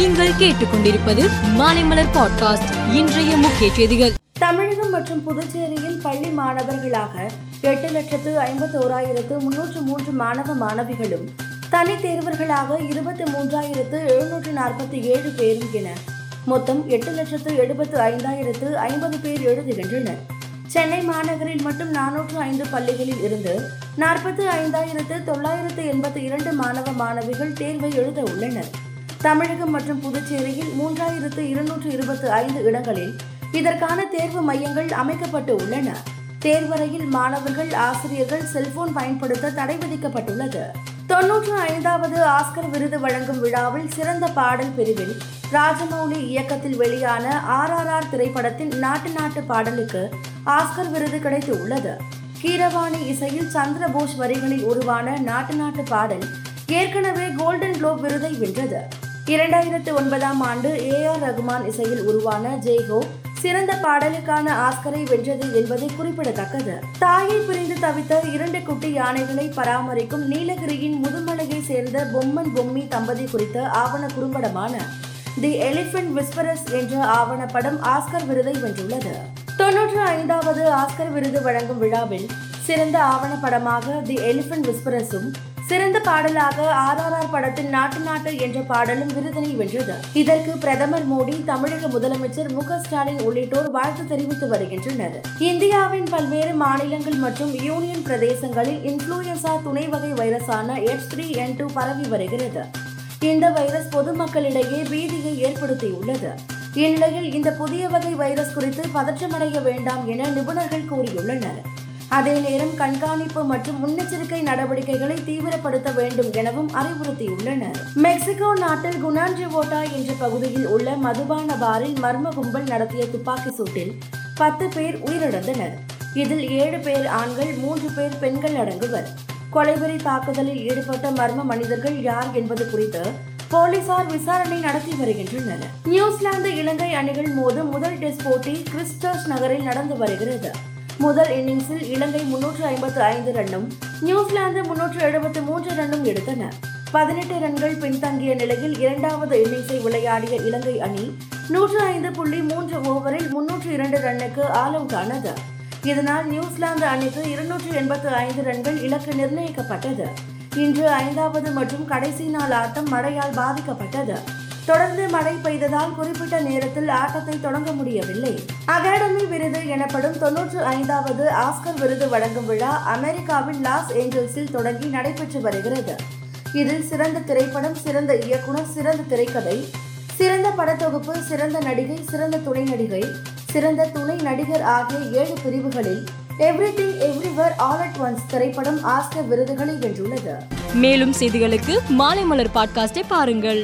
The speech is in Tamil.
நீங்கள் கேட்டுக்கொண்டிருப்பது மாலைமலர் பாட்காஸ்ட் இன்றைய முக்கிய செய்திகள். தமிழகம் மற்றும் புதுச்சேரியில் பள்ளி மாணவர்களாக எட்டு லட்சத்து ஐம்பத்தோராயிரத்து முன்னூற்று மூன்று மாணவ மாணவிகளும் தனி தேர்வர்களாக இருபத்தி மூன்றாயிரத்து எழுநூற்று நாற்பத்தி ஏழு பேரும் என மொத்தம் எட்டு லட்சத்து எழுபத்து ஐந்தாயிரத்து ஐம்பது பேர் எழுதுகின்றனர். சென்னை மாநகரில் மட்டும் நானூற்று ஐந்து பள்ளிகளில் இருந்து நாற்பத்து ஐந்தாயிரத்து தொள்ளாயிரத்து எண்பத்தி இரண்டு மாணவ மாணவிகள் தேர்வை எழுத உள்ளனர். தமிழகம் மற்றும் புதுச்சேரியில் மூன்றாயிரத்து இருநூற்று இருபத்தி ஐந்து இடங்களில் இதற்கான தேர்வு மையங்கள் அமைக்கப்பட்டு உள்ளன. தேர்வறையில் மாணவர்கள் ஆசிரியர்கள் செல்போன் பயன்படுத்த தடை விதிக்கப்பட்டுள்ளது. தொன்னூற்று ஐந்தாவது ஆஸ்கர் விருது வழங்கும் விழாவில் சிறந்த பாடல் பிரிவில் ராஜமௌலி இயக்கத்தில் வெளியான ஆர்ஆர்ஆர் திரைப்படத்தின் நாட்டு நாட்டு பாடலுக்கு ஆஸ்கர் விருது கிடைத்து உள்ளது கீரவாணி இசையில் சந்திரபோஸ் வரிகளில் உருவான நாட்டு நாட்டு பாடல் ஏற்கனவே கோல்டன் குளோப் விருதை வென்றது. இரண்டாயிரத்து ஒன்பதாம் ஆண்டு ஏ ஆர் ரகுமான் இசையில் உருவான ஜெய்ஹோ சிறந்த பாடலுக்கான ஆஸ்கரை வென்றது என்பது குறிப்பிடத்தக்கது. தாயை பிரிந்து தவித்த இரண்டு குட்டி யானைகளை பராமரிக்கும் நீலகிரியின் முதுமலையை சேர்ந்த பொம்மன் பொம்மி தம்பதி குறித்த ஆவண குறும்படமான தி எலிபென்ட் விஸ்பரஸ் என்ற ஆவணப்படம் ஆஸ்கர் விருதை வென்றுள்ளது. தொன்னூற்று ஐந்தாவது ஆஸ்கர் விருது வழங்கும் விழாவில் சிறந்த ஆவணப்படமாக தி எலிபென்ட் விஸ்பரஸும் சிறந்த பாடலாக ஆர்ஆர்ஆர் படத்தின் நாட்டு நாட்டு என்ற பாடலும் விருதினை வென்றது. இதற்கு பிரதமர் மோடி தமிழக முதலமைச்சர் மு க ஸ்டாலின் உள்ளிட்டோர் வாழ்த்து தெரிவித்து வருகின்றனர். இந்தியாவின் பல்வேறு மாநிலங்கள் மற்றும் யூனியன் பிரதேசங்களில் இன்ஃபுளுயன்சா துணை வகை வைரஸான எச் த்ரீ என் டூ பரவி வருகிறது. இந்த வைரஸ் பொதுமக்களிடையே பீதியை ஏற்படுத்தியுள்ளது. இந்நிலையில் இந்த புதிய வகை வைரஸ் குறித்து பதற்றமடைய வேண்டாம் என நிபுணர்கள் கூறியுள்ளனர். அதே நேரம் கண்காணிப்பு மற்றும் முன்னெச்சரிக்கை நடவடிக்கைகளை தீவிரப்படுத்த வேண்டும் எனவும் அறிவுறுத்தியுள்ளனர். மெக்சிகோ நாட்டில் குனான்ஜிவோட்டா என்ற பகுதியில் உள்ள மதுபான பாரில் மர்ம கும்பல் நடத்திய துப்பாக்கி சூட்டில் பத்து பேர் உயிரிழந்தனர். இதில் ஏழு பேர் ஆண்கள் மூன்று பேர் பெண்கள் அடங்குவர். கொலைவெறி தாக்குதலில் ஈடுபட்ட மர்ம மனிதர்கள் யார் என்பது குறித்து போலீசார் விசாரணை நடத்தி வருகின்றனர். நியூசிலாந்து இலங்கை அணிகள் மோதும் முதல் டெஸ்ட் போட்டி கிறிஸ்டர்ஸ் நகரில் நடந்து வருகிறது. முதல் இன்னிங்ஸில் இலங்கை முன்னூற்று ஐம்பத்து ஐந்து ரன்னும் நியூசிலாந்து முன்னூற்று எழுபத்து மூன்று ரன்னும் எடுத்தன. பதினெட்டு ரன்கள் பின்தங்கிய நிலையில் இரண்டாவது இன்னிங்ஸை விளையாடிய இலங்கை அணி நூற்று ஐந்து புள்ளி மூன்று ஓவரில் முன்னூற்று இரண்டு ரன்னுக்கு ஆல் அவுட் ஆனது. இதனால் நியூசிலாந்து அணிக்கு இருநூற்று எண்பத்து ஐந்து ரன்கள் இலக்கு நிர்ணயிக்கப்பட்டது. இன்று ஐந்தாவது மற்றும் கடைசி நாள் ஆட்டம் மழையால் பாதிக்கப்பட்டது. தொடர்ந்து மழை பெய்ததால் குறிப்பிட்ட நேரத்தில் ஆட்டத்தை தொடங்க முடியவில்லை. அகாடமி விருது எனப்படும் தொன்னூற்று ஐந்தாவது ஆஸ்கர் விருது வழங்கும் விழா அமெரிக்காவின் லாஸ் ஏஞ்சல்ஸில் தொடங்கி நடைபெற்று வருகிறது. இதில் சிறந்த திரைப்படம் சிறந்த இயக்குனர் சிறந்த திரைக்கதை சிறந்த படத்தொகுப்பு சிறந்த நடிகை சிறந்த துணை நடிகை சிறந்த துணை நடிகர் ஆகிய ஏழு பிரிவுகளில் everything everywhere all at once திரைப்படம் ஆஸ்கர் விருதுகளை வென்றுள்ளது. மேலும் செய்திகளுக்கு மாலை மலர் பாட்காஸ்டை பாருங்கள்.